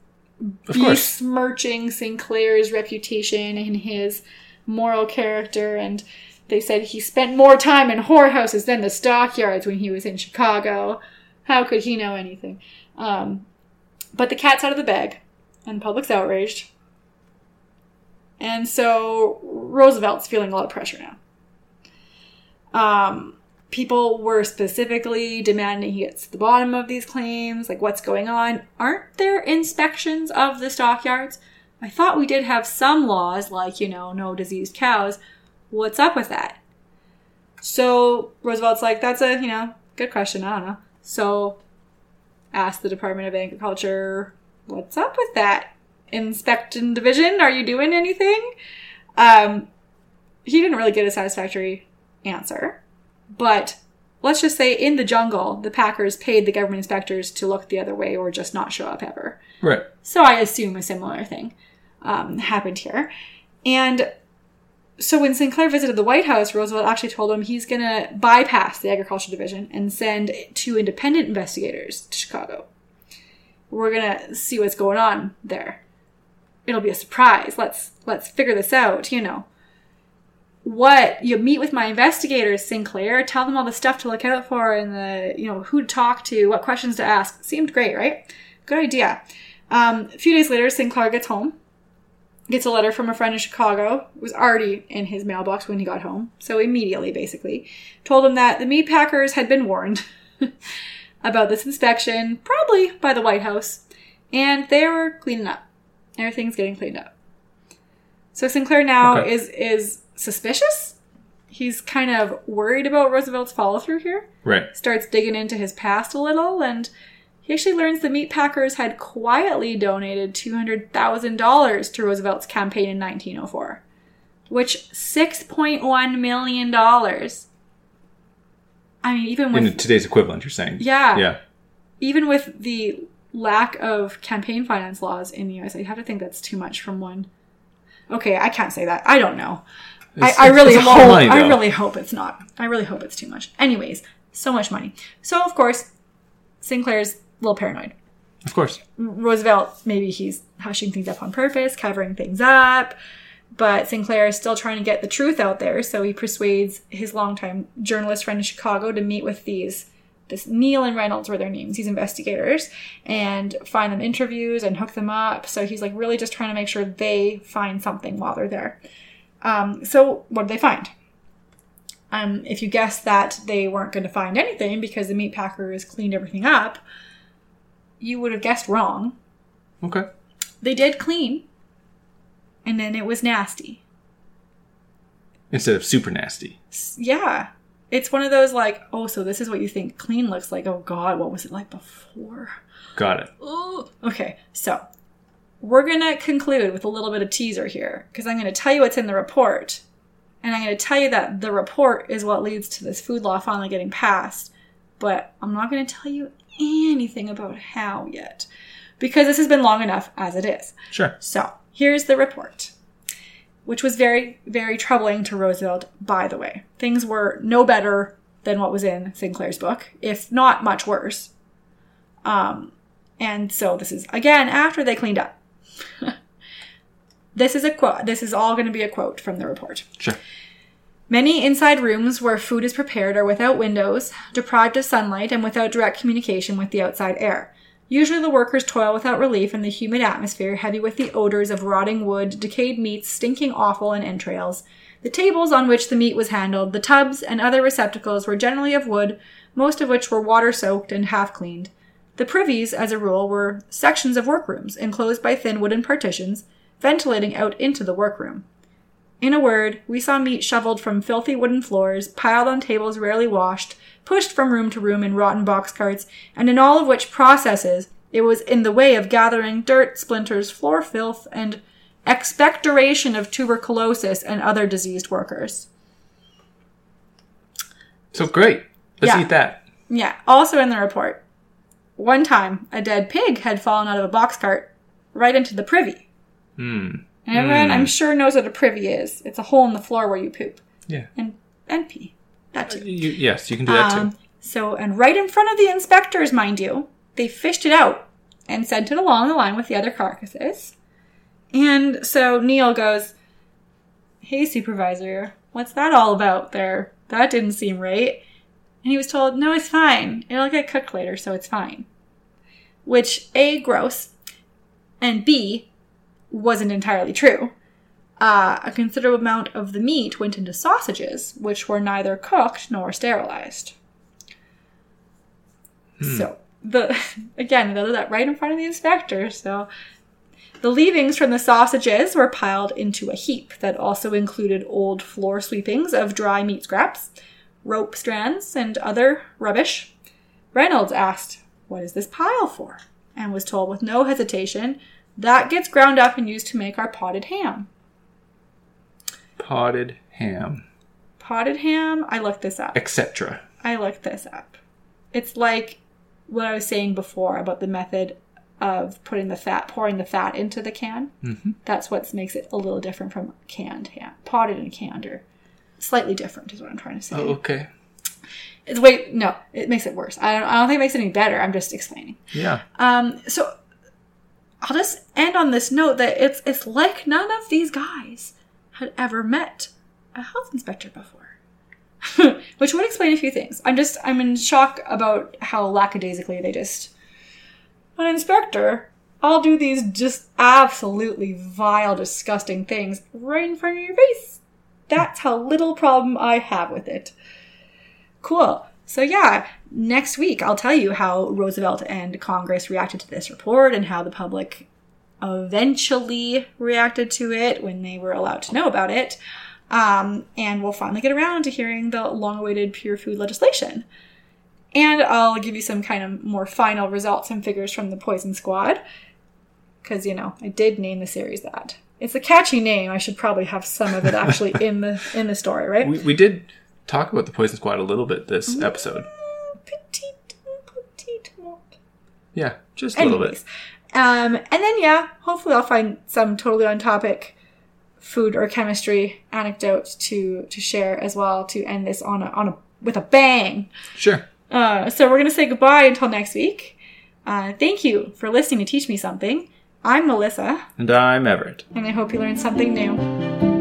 Besmirching Sinclair's reputation and his moral character, and they said he spent more time in whorehouses than the stockyards when he was in Chicago. How could he know anything? Um, but the cat's out of the bag, and the public's outraged. And so Roosevelt's feeling a lot of pressure now. Um, people were specifically demanding he gets to the bottom of these claims, like what's going on. Aren't there inspections of the stockyards? I thought we did have some laws, like, you know, no diseased cows. What's up with that? So Roosevelt's like, that's a, you know, good question. I don't know. So ask the Department of Agriculture, what's up with that? Inspection division, are you doing anything? Um, he didn't really get a satisfactory answer, but let's just say in the jungle, the Packers paid the government inspectors to look the other way or just not show up ever. Right. So I assume a similar thing um, happened here. And so when Sinclair visited the White House, Roosevelt actually told him he's going to bypass the Agriculture Division and send two independent investigators to Chicago. We're going to see what's going on there. It'll be a surprise. Let's let's figure this out, you know. What you meet with my investigators, Sinclair, tell them all the stuff to look out for and the, you know, who to talk to, what questions to ask. Seemed great, right? Good idea. Um, a few days later, Sinclair gets home gets a letter from a friend in Chicago. It was already in his mailbox when he got home. So immediately, basically, told him that the meat packers had been warned about this inspection, probably by the White House, and they were cleaning up. Everything's getting cleaned up. So Sinclair now Okay. is is suspicious. He's kind of worried about Roosevelt's follow through here Right. starts digging into his past a little and he actually learns the meat packers had quietly donated $200,000 to Roosevelt's campaign in 1904, which $6.1 million. I mean, even with In today's equivalent, you're saying. Yeah. Yeah. even with the lack of campaign finance laws in the US, I have to think that's too much from one. Okay, I can't say that. I don't know. It's- I, I really it's a lot of hope. money, I really hope it's not. I really hope it's too much. Anyways, so much money. So of course, Sinclair's a little paranoid. Of course. Roosevelt, maybe he's hushing things up on purpose, covering things up, but Sinclair is still trying to get the truth out there. So he persuades his longtime journalist friend in Chicago to meet with these. This Neill and Reynolds were their names, these investigators, and find them interviews and hook them up. So he's like really just trying to make sure they find something while they're there. Um, so what did they find? Um, if you guess that they weren't going to find anything because the meat packers cleaned everything up, you would have guessed wrong. Okay. They did clean, and then it was nasty. Instead of super nasty. S- Yeah. It's one of those like, oh, so this is what you think clean looks like. Oh, God, what was it like before? Got it. Ugh. Okay, so we're going to conclude with a little bit of teaser here because I'm going to tell you what's in the report. And I'm going to tell you that the report is what leads to this food law finally getting passed. But I'm not going to tell you anything about how yet because this has been long enough as it is. Sure. So here's the report, which was very, very troubling to Roosevelt, by the way. Things were no better than what was in Sinclair's book, if not much worse. Um, and so this is, again, after they cleaned up. this is a quote. This is all going to be a quote from the report. Sure. Many inside rooms where food is prepared are without windows, deprived of sunlight, and without direct communication with the outside air. Usually the workers toil without relief in the humid atmosphere, heavy with the odors of rotting wood, decayed meats, stinking offal, and entrails. The tables on which the meat was handled, the tubs, and other receptacles were generally of wood, most of which were water soaked and half cleaned. The privies, as a rule, were sections of workrooms, enclosed by thin wooden partitions, ventilating out into the workroom. In a word, we saw meat shoveled from filthy wooden floors, piled on tables rarely washed, pushed from room to room in rotten box carts, and in all of which processes it was in the way of gathering dirt, splinters, floor filth, and expectoration of tuberculosis and other diseased workers. So great. Let's Yeah. eat that. Yeah, also in the report, one time a dead pig had fallen out of a box cart right into the privy. Hmm. And everyone, I'm sure, knows what a privy is. It's a hole in the floor where you poop Yeah. and and pee. That too. You, yes, you can do that Um, too. so, and right in front of the inspectors, mind you, they fished it out and sent it along the line with the other carcasses. And so Neill goes, Hey, supervisor, what's that all about there? That didn't seem right. And he was told, No, it's fine. It'll get cooked later, so it's fine. Which, A, gross, and B, wasn't entirely true uh, a considerable amount of the meat went into sausages, which were neither cooked nor sterilized. So the again, they that right in front of the inspector. So the leavings from the sausages were piled into a heap that also included old floor sweepings of dry meat scraps, rope strands, and other rubbish. Reynolds asked, What is this pile for? and was told with no hesitation, That gets ground up and used to make our potted ham. Potted ham, Potted ham? I looked this up. etc. I looked this up. It's like what I was saying before about the method of putting the fat, pouring the fat into the can. Mm-hmm. That's what makes it a little different from canned ham. Potted and canned are slightly different, is what I'm trying to say. Oh, okay. It's wait, no, it makes it worse. I don't, I don't think it makes it any better. I'm just explaining. Yeah. Um, so I'll just end on this note that it's it's like none of these guys had ever met a health inspector before, which would explain a few things. I'm just I'm in shock about how lackadaisically they just an inspector. I'll do these just absolutely vile, disgusting things right in front of your face. That's how little problem I have with it. Cool. So yeah, next week I'll tell you how Roosevelt and Congress reacted to this report and how the public eventually reacted to it when they were allowed to know about it. Um, and we'll finally get around to hearing the long-awaited pure food legislation. And I'll give you some kind of more final results and figures from the Poison Squad. Because, you know, I did name the series that. It's a catchy name. I should probably have some of it actually in the in the story, right? We, we did talk about the Poison Squad a little bit this episode. Petite, petite, Yeah, just a little bit. Um, and then yeah, hopefully I'll find some totally on topic food or chemistry anecdote to to share as well to end this on a on a with a bang. Sure. Uh, so we're gonna say goodbye until next week. Uh, thank you for listening to Teach Me Something. I'm Melissa, And I'm Everett. and I hope you learned something new.